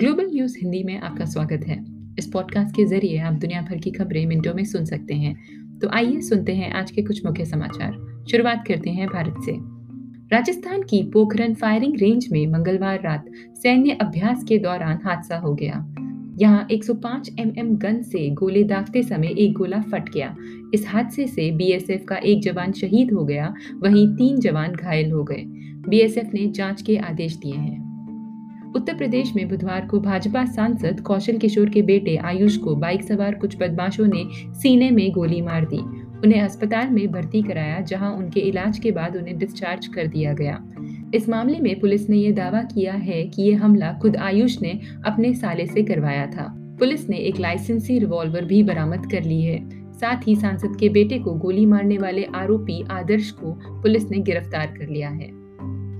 Global news Hindi में आपका स्वागत है। इस पॉडकास्ट के ज़रिए आप दुनिया भर की खबरें मिनटों में सुन सकते हैं। तो आइए सुनते हैं आज के कुछ मुख्य समाचार। शुरुआत करते हैं भारत से। राजस्थान की पोखरन फायरिंग रेंज में मंगलवार रात सैन्य अभ्यास के दौरान हादसा हो गया। यहाँ 105 एमएम गन से गोले दागते समय एक गोला फट गया। इस हादसे से बीएसएफ का एक जवान शहीद हो गया। वहीं तीन जवान घायल हो गए। बीएसएफ ने जाँच के आदेश दिए हैं। उत्तर प्रदेश में बुधवार को भाजपा सांसद कौशल किशोर के बेटे आयुष को बाइक सवार कुछ बदमाशों ने सीने में गोली मार दी। उन्हें अस्पताल में भर्ती कराया, जहाँ उनके इलाज के बाद उन्हें डिस्चार्ज कर दिया गया। इस मामले में पुलिस ने यह दावा किया है कि यह हमला खुद आयुष ने अपने साले से करवाया था। पुलिस ने एक लाइसेंसी रिवॉल्वर भी बरामद कर ली है। साथ ही सांसद के बेटे को गोली मारने वाले आरोपी आदर्श को पुलिस ने गिरफ़्तार कर लिया है।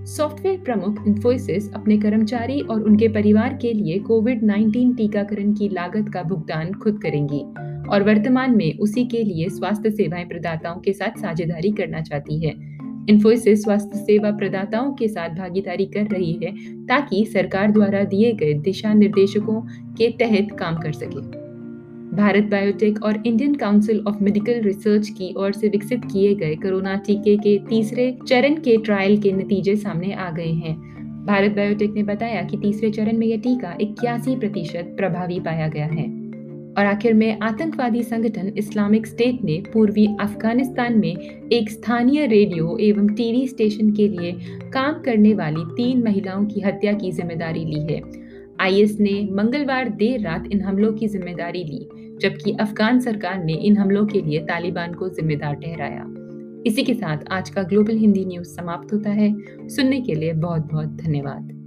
सॉफ्टवेयर प्रमुख इन्फोसिस अपने कर्मचारी और उनके परिवार के लिए कोविड 19 टीकाकरण की लागत का भुगतान खुद करेंगी और वर्तमान में उसी के लिए स्वास्थ्य सेवाएँ प्रदाताओं के साथ साझेदारी करना चाहती है। इन्फोसिस स्वास्थ्य सेवा प्रदाताओं के साथ भागीदारी कर रही है ताकि सरकार द्वारा दिए गए दिशा निर्देशकों के तहत काम कर सके। भारत बायोटेक और Indian council of medical research की ओर से विकसित किए गए कोरोना टीके के तीसरे चरण के ट्रायल के नतीजे सामने आ गए हैं। भारत बायोटेक ने बताया कि तीसरे चरण में यह टीका इक्यासी प्रतिशत प्रभावी पाया गया है। और आखिर में आतंकवादी संगठन इस्लामिक स्टेट ने पूर्वी अफ़गानिस्तान में एक स्थानीय रेडियो एवं टीवी स्टेशन के लिए काम करने वाली तीन महिलाओं की हत्या की ज़िम्मेदारी ली है। आईएस ने मंगलवार देर रात इन हमलों की ज़िम्मेदारी ली, जबकि अफगान सरकार ने इन हमलों के लिए तालिबान को जिम्मेदार ठहराया। इसी के साथ आज का ग्लोबल हिंदी न्यूज़ समाप्त होता है। सुनने के लिए बहुत बहुत धन्यवाद।